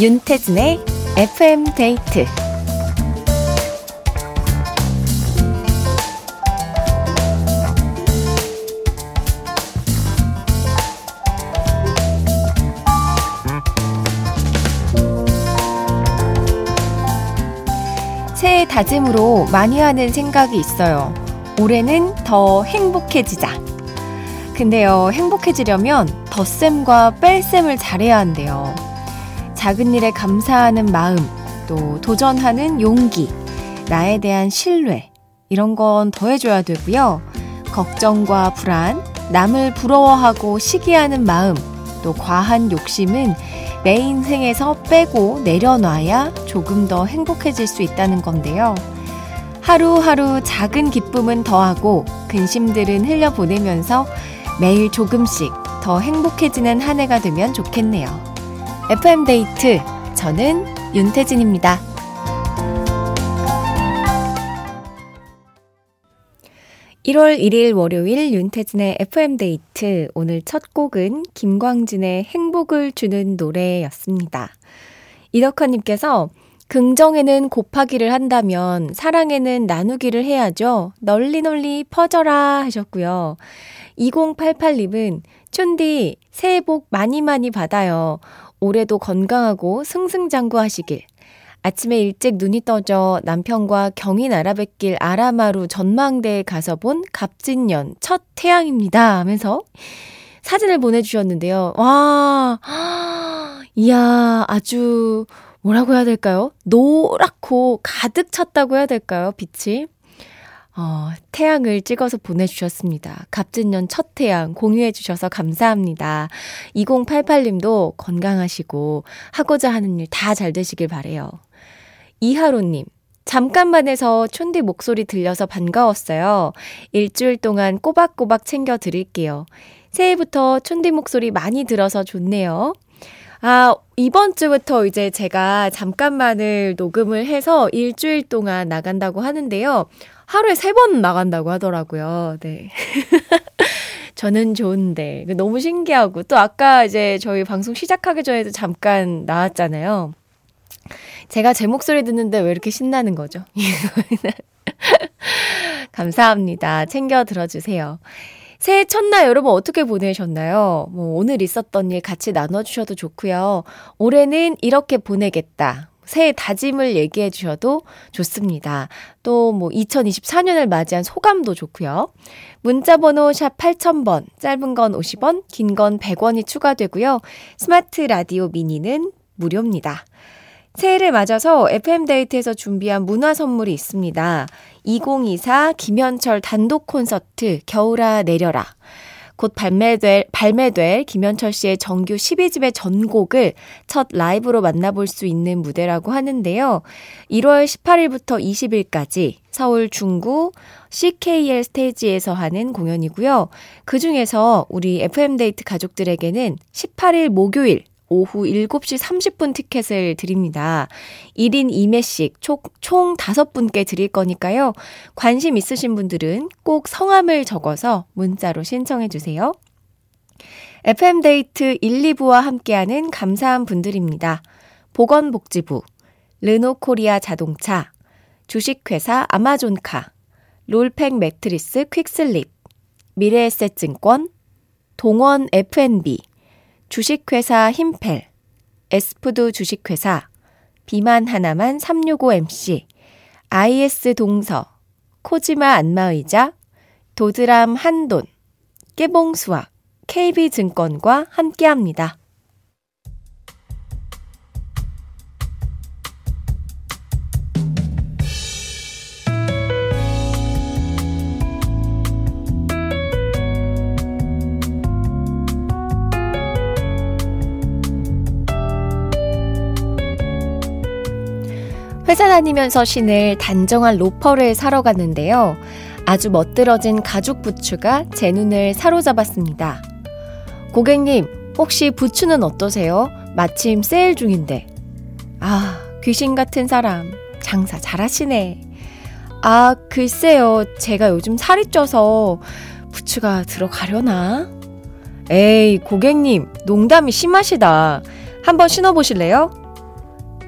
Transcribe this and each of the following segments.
윤태진의 FM 데이트 새해 다짐으로 많이 하는 생각이 있어요. 올해는 더 행복해지자. 근데요, 행복해지려면 덧셈과 뺄셈을 잘해야 한대요. 작은 일에 감사하는 마음, 또 도전하는 용기, 나에 대한 신뢰, 이런 건 더해줘야 되고요. 걱정과 불안, 남을 부러워하고 시기하는 마음, 또 과한 욕심은 내 인생에서 빼고 내려놔야 조금 더 행복해질 수 있다는 건데요. 하루하루 작은 기쁨은 더하고 근심들은 흘려보내면서 매일 조금씩 더 행복해지는 한 해가 되면 좋겠네요. FM데이트. 저는 윤태진입니다. 1월 1일 월요일 윤태진의 FM데이트. 오늘 첫 곡은 김광진의 행복을 주는 노래였습니다. 이덕화님께서 긍정에는 곱하기를 한다면 사랑에는 나누기를 해야죠. 널리 널리 퍼져라 하셨고요. 2088님은 촌디 새해 복 많이 많이 받아요. 올해도 건강하고 승승장구하시길. 아침에 일찍 눈이 떠져 남편과 경인 알아뵙길 아라마루 전망대에 가서 본 갑진년 첫 태양입니다 하면서 사진을 보내주셨는데요. 와, 이야, 아주 뭐라고 해야 될까요? 노랗고 가득 찼다고 해야 될까요? 빛이. 어, 태양을 찍어서 보내주셨습니다. 갑진년 첫 태양 공유해 주셔서 감사합니다. 2088님도 건강하시고 하고자 하는 일 다 잘 되시길 바래요. 이하로님, 잠깐만 해서 촌디 목소리 들려서 반가웠어요. 일주일 동안 꼬박꼬박 챙겨 드릴게요. 새해부터 촌디 목소리 많이 들어서 좋네요. 아, 이번 주부터 이제 제가 잠깐만을 녹음을 해서 일주일 동안 나간다고 하는데요. 하루에 세 번 나간다고 하더라고요. 네. 저는 좋은데. 너무 신기하고. 또 아까 이제 저희 방송 시작하기 전에도 잠깐 나왔잖아요. 제가 제 목소리 듣는데 왜 이렇게 신나는 거죠? 감사합니다. 챙겨 들어주세요. 새해 첫날 여러분 어떻게 보내셨나요? 뭐 오늘 있었던 일 같이 나눠주셔도 좋고요. 올해는 이렇게 보내겠다. 새해 다짐을 얘기해 주셔도 좋습니다. 또 뭐 2024년을 맞이한 소감도 좋고요. 문자 번호 샵 8000번, 짧은 건 50원, 긴 건 100원이 추가되고요. 스마트 라디오 미니는 무료입니다. 새해를 맞아서 FM데이트에서 준비한 문화 선물이 있습니다. 2024 김현철 단독 콘서트 겨울아 내려라. 곧 발매될, 발매될 김현철 씨의 정규 12집의 전곡을 첫 라이브로 만나볼 수 있는 무대라고 하는데요. 1월 18일부터 20일까지 서울 중구 CKL 스테이지에서 하는 공연이고요. 그 중에서 우리 FM데이트 가족들에게는 18일 목요일 오후 7시 30분 티켓을 드립니다. 1인 2매씩 총, 총 5분께 드릴 거니까요. 관심 있으신 분들은 꼭 성함을 적어서 문자로 신청해 주세요. FM데이트 1, 2부와 함께하는 감사한 분들입니다. 보건복지부, 르노코리아 자동차, 주식회사 아마존카, 롤팩 매트리스 퀵슬립, 미래에셋증권, 동원 F&B, 주식회사 힘펠, 에스푸드 주식회사, 비만 하나만 365MC, IS 동서, 코지마 안마의자, 도드람 한돈, 깨봉수학, KB증권과 함께합니다. 회사 다니면서 신을 단정한 로퍼를 사러 갔는데요. 아주 멋들어진 가죽 부츠가 제 눈을 사로잡았습니다. 고객님, 혹시 부츠는 어떠세요? 마침 세일 중인데. 아, 귀신 같은 사람. 장사 잘하시네. 아, 글쎄요. 제가 요즘 살이 쪄서 부츠가 들어가려나? 에이, 고객님, 농담이 심하시다. 한번 신어보실래요?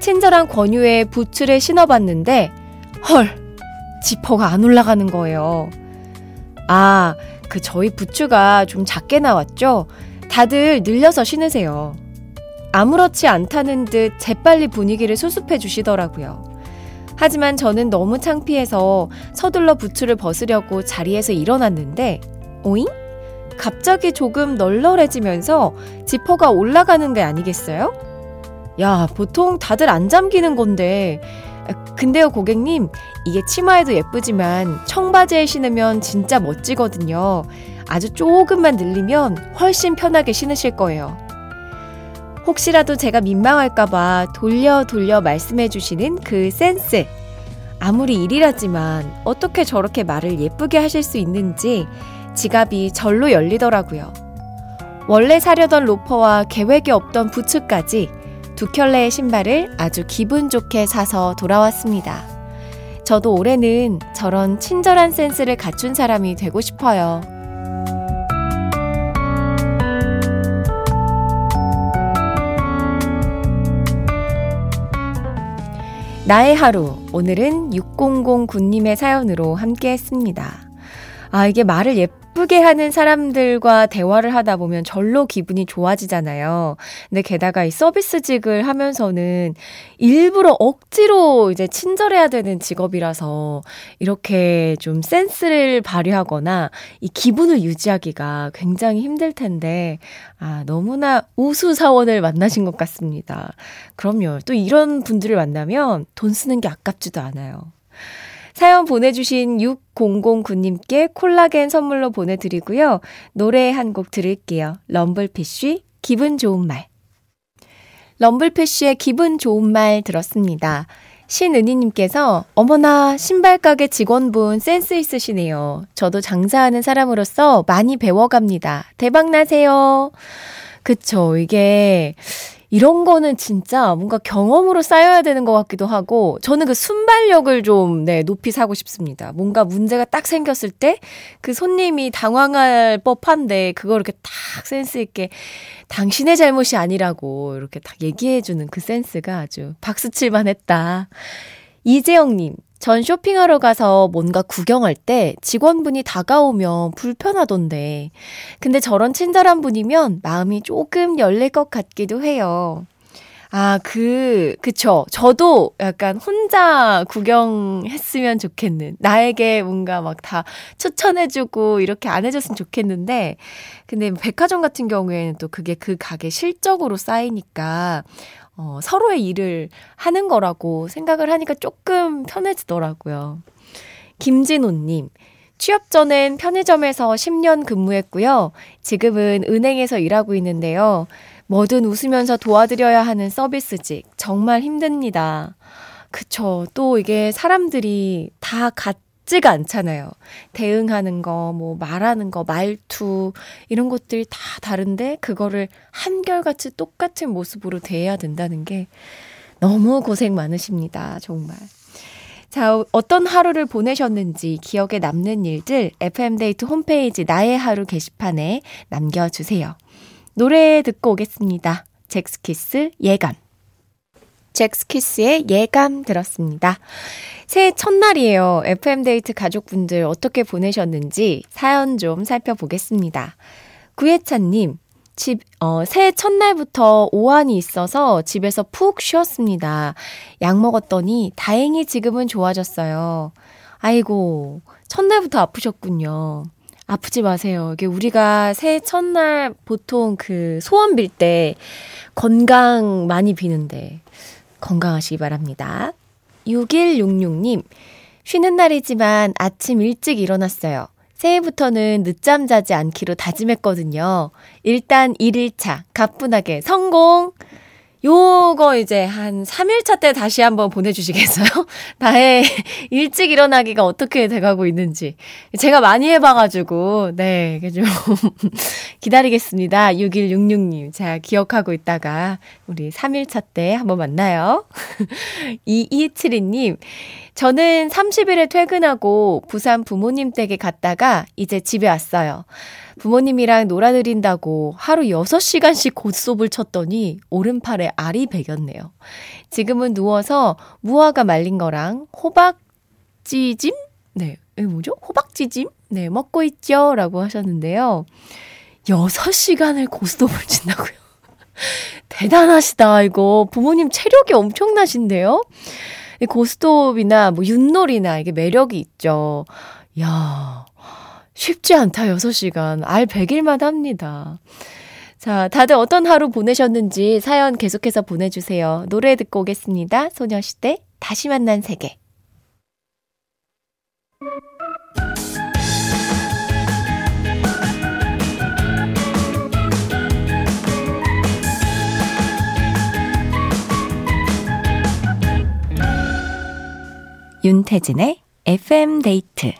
친절한 권유에 부츠를 신어봤는데, 헐! 지퍼가 안 올라가는 거예요. 아, 그 저희 부츠가 좀 작게 나왔죠? 다들 늘려서 신으세요. 아무렇지 않다는 듯 재빨리 분위기를 수습해 주시더라고요. 하지만 저는 너무 창피해서 서둘러 부츠를 벗으려고 자리에서 일어났는데, 오잉? 갑자기 조금 널널해지면서 지퍼가 올라가는 게 아니겠어요? 야, 보통 다들 안 잠기는 건데. 근데요, 고객님, 이게 치마에도 예쁘지만 청바지에 신으면 진짜 멋지거든요. 아주 조금만 늘리면 훨씬 편하게 신으실 거예요. 혹시라도 제가 민망할까봐 돌려 돌려 말씀해 주시는 그 센스. 아무리 일이라지만 어떻게 저렇게 말을 예쁘게 하실 수 있는지 지갑이 절로 열리더라고요. 원래 사려던 로퍼와 계획이 없던 부츠까지 두 켤레의 신발을 아주 기분 좋게 사서 돌아왔습니다. 저도 올해는 저런 친절한 센스를 갖춘 사람이 되고 싶어요. 나의 하루. 오늘은 6009님의 사연으로 함께 했습니다. 아, 이게 말을 예쁘게 하는 사람들과 대화를 하다 보면 절로 기분이 좋아지잖아요. 근데 게다가 이 서비스직을 하면서는 일부러 억지로 이제 친절해야 되는 직업이라서 이렇게 좀 센스를 발휘하거나 이 기분을 유지하기가 굉장히 힘들 텐데, 아, 너무나 우수 사원을 만나신 것 같습니다. 그럼요. 또 이런 분들을 만나면 돈 쓰는 게 아깝지도 않아요. 사연 보내주신 6009님께 콜라겐 선물로 보내드리고요. 노래 한 곡 들을게요. 럼블피쉬, 기분 좋은 말. 럼블피쉬의 기분 좋은 말 들었습니다. 신은희님께서 어머나 신발 가게 직원분 센스 있으시네요. 저도 장사하는 사람으로서 많이 배워갑니다. 대박 나세요. 그쵸. 이게 이런 거는 진짜 뭔가 경험으로 쌓여야 되는 것 같기도 하고, 저는 그 순발력을 좀, 네, 높이 사고 싶습니다. 뭔가 문제가 딱 생겼을 때, 그 손님이 당황할 법한데, 그걸 이렇게 딱 센스 있게, 당신의 잘못이 아니라고, 이렇게 딱 얘기해 주는 그 센스가 아주 박수 칠만 했다. 이재영님, 전 쇼핑하러 가서 뭔가 구경할 때 직원분이 다가오면 불편하던데. 근데 저런 친절한 분이면 마음이 조금 열릴 것 같기도 해요. 아, 그, 그쵸. 저도 약간 혼자 구경했으면 좋겠는. 나에게 뭔가 막 다 추천해주고 이렇게 안 해줬으면 좋겠는데. 근데 백화점 같은 경우에는 또 그게 그 가게 실적으로 쌓이니까, 어, 서로의 일을 하는 거라고 생각을 하니까 조금 편해지더라고요. 김진호님, 취업 전엔 편의점에서 10년 근무했고요. 지금은 은행에서 일하고 있는데요. 뭐든 웃으면서 도와드려야 하는 서비스직. 정말 힘듭니다. 그쵸. 또 이게 사람들이 다 같 지가 않잖아요. 대응하는 거, 뭐 말하는 거, 말투, 이런 것들이 다 다른데, 그거를 한결같이 똑같은 모습으로 대해야 된다는 게 너무 고생 많으십니다. 정말. 자, 어떤 하루를 보내셨는지 기억에 남는 일들 FM데이트 홈페이지 나의 하루 게시판에 남겨주세요. 노래 듣고 오겠습니다. 잭스키스 예감. 잭스키스의 예감 들었습니다. 새해 첫날이에요. FM데이트 가족분들 어떻게 보내셨는지 사연 좀 살펴보겠습니다. 구혜찬님, 집, 어, 새해 첫날부터 오한이 있어서 집에서 푹 쉬었습니다. 약 먹었더니 다행히 지금은 좋아졌어요. 아이고, 첫날부터 아프셨군요. 아프지 마세요. 이게 우리가 새해 첫날 보통 그 소원 빌 때 건강 많이 비는데 건강하시기 바랍니다. 6166님, 쉬는 날이지만 아침 일찍 일어났어요. 새해부터는 늦잠 자지 않기로 다짐했거든요. 일단 1일차 가뿐하게 성공! 요거 이제 한 3일차 때 다시 한번 보내주시겠어요? 나의 일찍 일어나기가 어떻게 돼가고 있는지. 제가 많이 해봐가지고, 네, 좀 기다리겠습니다. 6166님. 제가 기억하고 있다가 우리 3일차 때 한번 만나요. 2272님. 저는 30일에 퇴근하고 부산 부모님 댁에 갔다가 이제 집에 왔어요. 부모님이랑 놀아드린다고 하루 6시간씩 고스톱을 쳤더니 오른팔에 알이 배겼네요. 지금은 누워서 무화과 말린 거랑 호박찌짐? 네, 이 뭐죠? 호박찌짐? 네, 먹고 있죠? 라고 하셨는데요. 6시간을 고스톱을 친다고요. 대단하시다, 이거. 부모님 체력이 엄청나신데요? 고스톱이나 뭐 윷놀이나 이게 매력이 있죠. 야 쉽지 않다, 6시간. 알 100일만 합니다. 자, 다들 어떤 하루 보내셨는지 사연 계속해서 보내주세요. 노래 듣고 오겠습니다. 소녀시대, 다시 만난 세계. 윤태진의 FM 데이트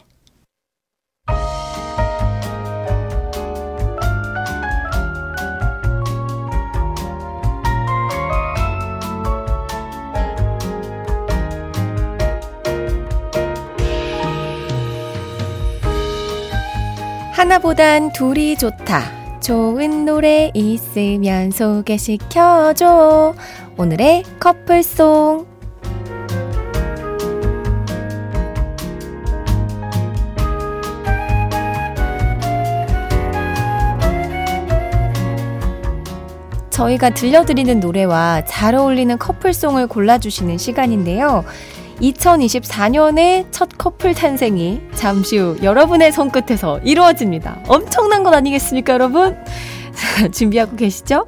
하나보단 둘이 좋다. 좋은 노래 있으면 소개시켜줘. 오늘의 커플송. 저희가 들려드리는 노래와 잘 어울리는 커플송을 골라주시는 시간인데요. 2024년의 첫 커플 탄생이 잠시 후 여러분의 손끝에서 이루어집니다. 엄청난 것 아니겠습니까, 여러분? 준비하고 계시죠?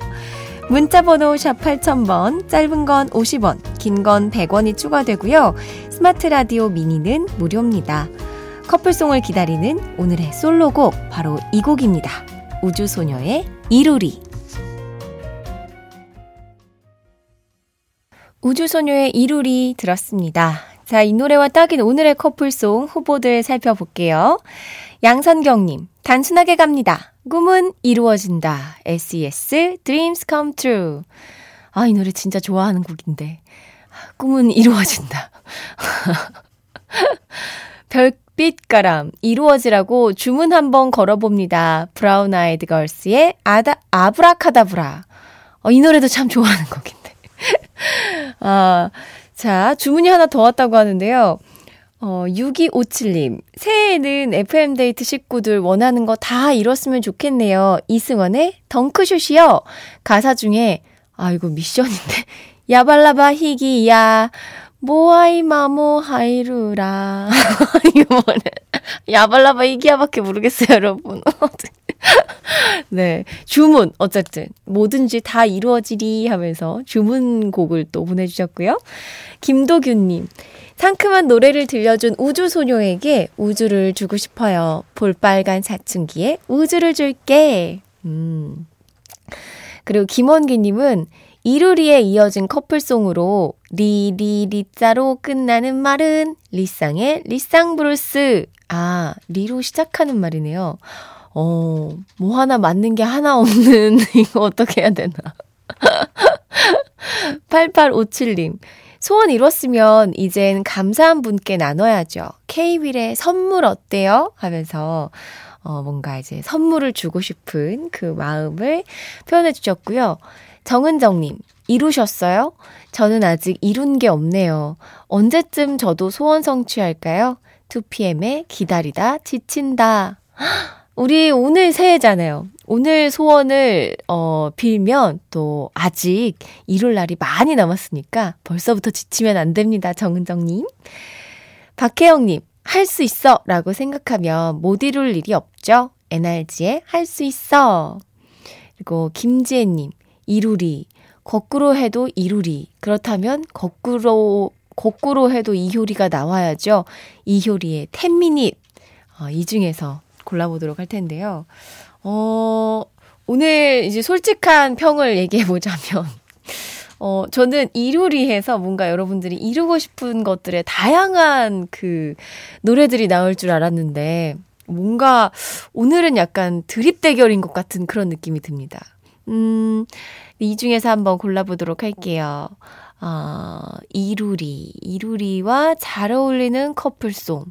문자번호 샵 8000번, 짧은 건 50원, 긴 건 100원이 추가되고요. 스마트 라디오 미니는 무료입니다. 커플송을 기다리는 오늘의 솔로곡, 바로 이 곡입니다. 우주소녀의 이루리. 우주소녀의 이루리 들었습니다. 자, 이 노래와 딱인 오늘의 커플송 후보들 살펴볼게요. 양선경님, 단순하게 갑니다. 꿈은 이루어진다. SES, Dreams Come True. 아, 이 노래 진짜 좋아하는 곡인데. 꿈은 이루어진다. 별빛가람, 이루어지라고 주문 한번 걸어봅니다. 브라운 아이드 걸스의 아다, 아브라카다브라. 어, 이 노래도 참 좋아하는 곡인데. 아, 자, 주문이 하나 더 왔다고 하는데요. 어, 6257님. 새해에는 FM데이트 식구들 원하는 거 다 이뤘으면 좋겠네요. 이승원의 덩크슛이요. 가사 중에, 아, 이거 미션인데. 야발라바 히기야. 모아이 마모 하이루라. 이거 뭐래. 야발라바 히기야밖에 모르겠어요, 여러분. 네. 주문, 어쨌든. 뭐든지 다 이루어지리 하면서 주문곡을 또 보내주셨고요. 김도균님. 상큼한 노래를 들려준 우주소녀에게 우주를 주고 싶어요. 볼빨간 사춘기에 우주를 줄게. 음. 그리고 김원기님은 이루리에 이어진 커플송으로 리리리자로 끝나는 말은 리쌍의 리쌍부르스. 아, 리로 시작하는 말이네요. 어, 뭐 하나 맞는 게 하나 없는, 이거 어떻게 해야 되나. 8857님. 소원 이뤘으면 이젠 감사한 분께 나눠야죠. K-윌의 선물 어때요? 하면서, 어, 뭔가 이제 선물을 주고 싶은 그 마음을 표현해 주셨고요. 정은정 님, 이루셨어요? 저는 아직 이룬 게 없네요. 언제쯤 저도 소원 성취할까요? 2PM의 기다리다 지친다. 우리 오늘 새해잖아요. 오늘 소원을 어 빌면 또 아직 이룰 날이 많이 남았으니까 벌써부터 지치면 안 됩니다. 정은정 님. 박혜영 님. 할 수 있어 라고 생각하면 못 이룰 일이 없죠. NRG의 할 수 있어. 그리고 김지혜 님. 이루리. 거꾸로 해도 이루리. 그렇다면 거꾸로 거꾸로 해도 이효리가 나와야죠. 이효리의 10미닛. 어, 이 중에서 골라보도록 할 텐데요. 어, 오늘 이제 솔직한 평을 얘기해 보자면, 어, 저는 이루리해서 뭔가 여러분들이 이루고 싶은 것들의 다양한 그 노래들이 나올 줄 알았는데, 뭔가 오늘은 약간 드립 대결인 것 같은 그런 느낌이 듭니다. 음, 이 중에서 한번 골라보도록 할게요. 어, 이루리. 이루리와 잘 어울리는 커플송.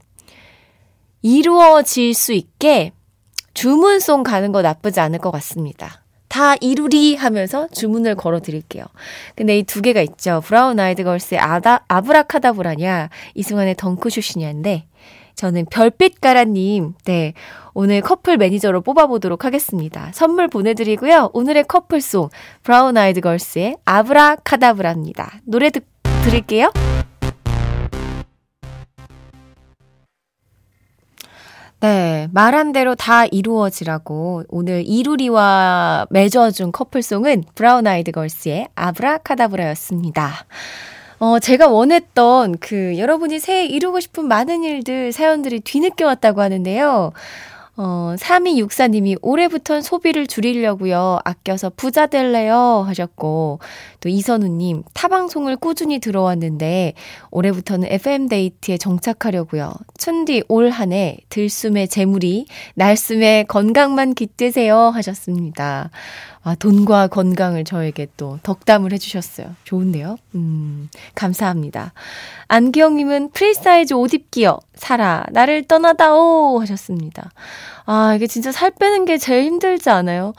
이루어질 수 있게 주문송 가는 거 나쁘지 않을 것 같습니다. 다 이루리 하면서 주문을 걸어 드릴게요. 근데 이 두 개가 있죠. 브라운 아이드 걸스의 아다, 아브라카다브라냐, 이승환의 덩크슛이냐인데, 저는 별빛가라님, 네. 오늘 커플 매니저로 뽑아보도록 하겠습니다. 선물 보내드리고요. 오늘의 커플송, 브라운 아이드 걸스의 아브라카다브라입니다. 노래 듣, 드릴게요. 네, 말한 대로 다 이루어지라고 오늘 이루리와 맺어준 커플송은 브라운 아이드 걸스의 아브라카다브라였습니다. 어, 제가 원했던 그 여러분이 새해 이루고 싶은 많은 일들 사연들이 뒤늦게 왔다고 하는데요. 어, 3264님이 올해부턴 소비를 줄이려고요. 아껴서 부자 될래요. 하셨고, 또 이선우님, 타방송을 꾸준히 들어왔는데, 올해부터는 FM데이트에 정착하려고요. 윤디 올 한 해 들숨에 재물이 날숨에 건강만 깃드세요. 하셨습니다. 아, 돈과 건강을 저에게 또 덕담을 해주셨어요. 좋은데요? 음, 감사합니다. 안기영님은 프리사이즈 옷 입기요. 살아, 나를 떠나다오. 하셨습니다. 아, 이게 진짜 살 빼는 게 제일 힘들지 않아요?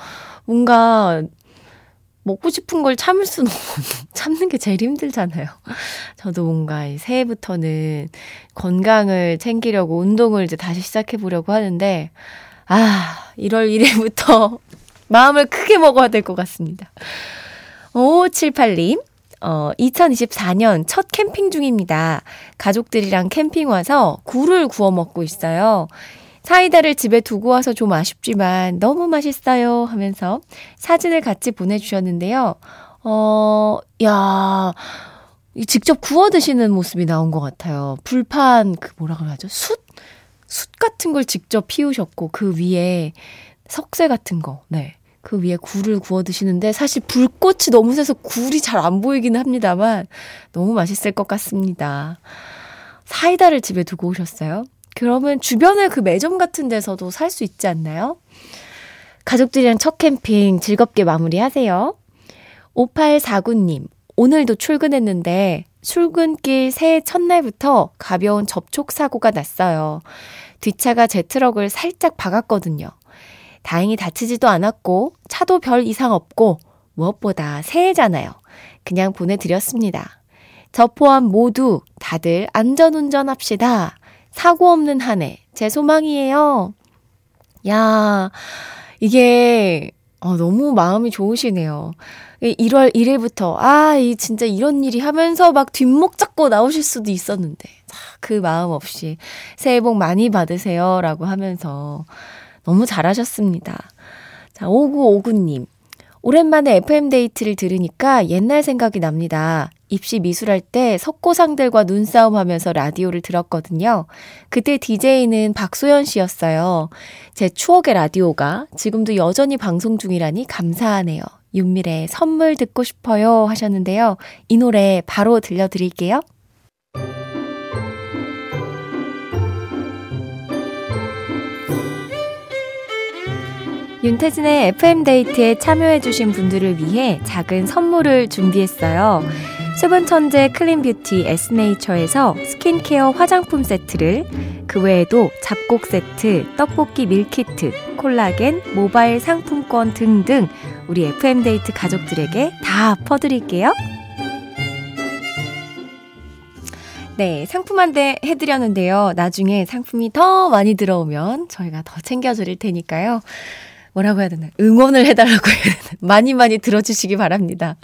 뭔가, 먹고 싶은 걸 참을 수는 없고, 참는 게 제일 힘들잖아요. 저도 뭔가 새해부터는 건강을 챙기려고 운동을 이제 다시 시작해 보려고 하는데, 아, 1월 1일부터 마음을 크게 먹어야 될 것 같습니다. 5578님, 어, 2024년 첫 캠핑 중입니다. 가족들이랑 캠핑 와서 굴을 구워 먹고 있어요. 사이다를 집에 두고 와서 좀 아쉽지만 너무 맛있어요 하면서 사진을 같이 보내주셨는데요. 어, 야, 직접 구워 드시는 모습이 나온 것 같아요. 불판, 그 뭐라 그러죠? 숯? 숯 같은 걸 직접 피우셨고, 그 위에 석쇠 같은 거, 네. 그 위에 굴을 구워 드시는데 사실 불꽃이 너무 세서 굴이 잘 안 보이기는 합니다만 너무 맛있을 것 같습니다. 사이다를 집에 두고 오셨어요? 그러면 주변에 그 매점 같은 데서도 살 수 있지 않나요? 가족들이랑 첫 캠핑 즐겁게 마무리하세요. 5849님, 오늘도 출근했는데 출근길 새해 첫날부터 가벼운 접촉사고가 났어요. 뒷차가 제 트럭을 살짝 박았거든요. 다행히 다치지도 않았고, 차도 별 이상 없고, 무엇보다 새해잖아요. 그냥 보내드렸습니다. 저 포함 모두 다들 안전운전 합시다. 사고 없는 한 해, 제 소망이에요. 야, 이게, 어, 너무 마음이 좋으시네요. 1월 1일부터, 아, 이 진짜 이런 일이 하면서 막 뒷목 잡고 나오실 수도 있었는데, 그 마음 없이 새해 복 많이 받으세요. 라고 하면서 너무 잘하셨습니다. 자, 5959님. 오랜만에 FM데이트를 들으니까 옛날 생각이 납니다. 입시 미술할 때 석고상들과 눈싸움 하면서 라디오를 들었거든요. 그때 DJ는 박소연 씨였어요. 제 추억의 라디오가 지금도 여전히 방송 중이라니 감사하네요. 윤미래 선물 듣고 싶어요 하셨는데요. 이 노래 바로 들려드릴게요. 윤태진의 FM데이트에 참여해주신 분들을 위해 작은 선물을 준비했어요. 수분 천재 clean beauty 에스네이처에서 스킨케어 화장품 세트를 그 외에도 잡곡 세트, 떡볶이 밀키트, 콜라겐, 모바일 상품권 등등 우리 FM데이트 가족들에게 다 퍼드릴게요. 네, 상품 안내 해드렸는데요. 나중에 상품이 더 많이 들어오면 저희가 더 챙겨드릴 테니까요. 뭐라고 해야 되나 응원을 해달라고 해야 되나 많이 많이 들어주시기 바랍니다.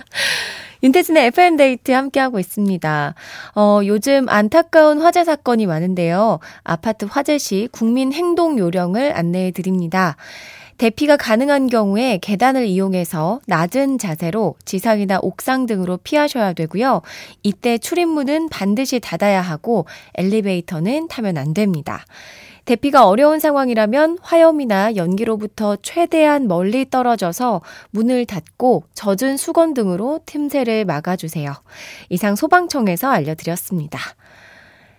윤태진의 FM데이트 함께하고 있습니다. 어, 요즘 안타까운 화재 사건이 많은데요. 아파트 화재 시 국민 행동 요령을 안내해 드립니다. 대피가 가능한 경우에 계단을 이용해서 낮은 자세로 지상이나 옥상 등으로 피하셔야 되고요. 이때 출입문은 반드시 닫아야 하고 엘리베이터는 타면 안 됩니다. 대피가 어려운 상황이라면 화염이나 연기로부터 최대한 멀리 떨어져서 문을 닫고 젖은 수건 등으로 틈새를 막아주세요. 이상 소방청에서 알려드렸습니다.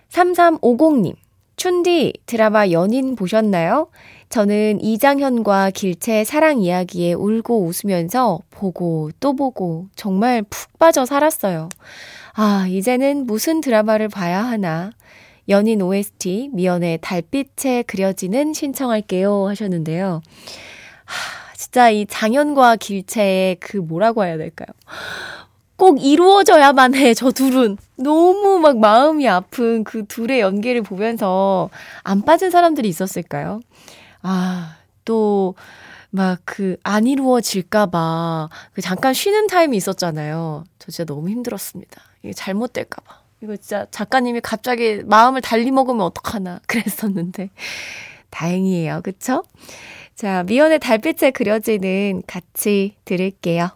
3350님, 춘디 드라마 연인 보셨나요? 저는 이장현과 길채 사랑 이야기에 울고 웃으면서 보고 또 보고 정말 푹 빠져 살았어요. 아, 이제는 무슨 드라마를 봐야 하나. 연인 OST 미연의 달빛에 그려지는 신청할게요 하셨는데요. 하, 진짜 이 장현과 길채의 그 뭐라고 해야 될까요? 꼭 이루어져야만 해, 저 둘은. 너무 막 마음이 아픈 그 둘의 연기를 보면서 안 빠진 사람들이 있었을까요? 아, 또, 막 그 안 이루어질까봐 그 잠깐 쉬는 타임이 있었잖아요. 저 진짜 너무 힘들었습니다. 이게 잘못될까봐. 이거 진짜 작가님이 갑자기 마음을 달리 먹으면 어떡하나 그랬었는데 다행이에요. 그쵸? 자, 미연의 달빛에 그려지는 같이 들을게요.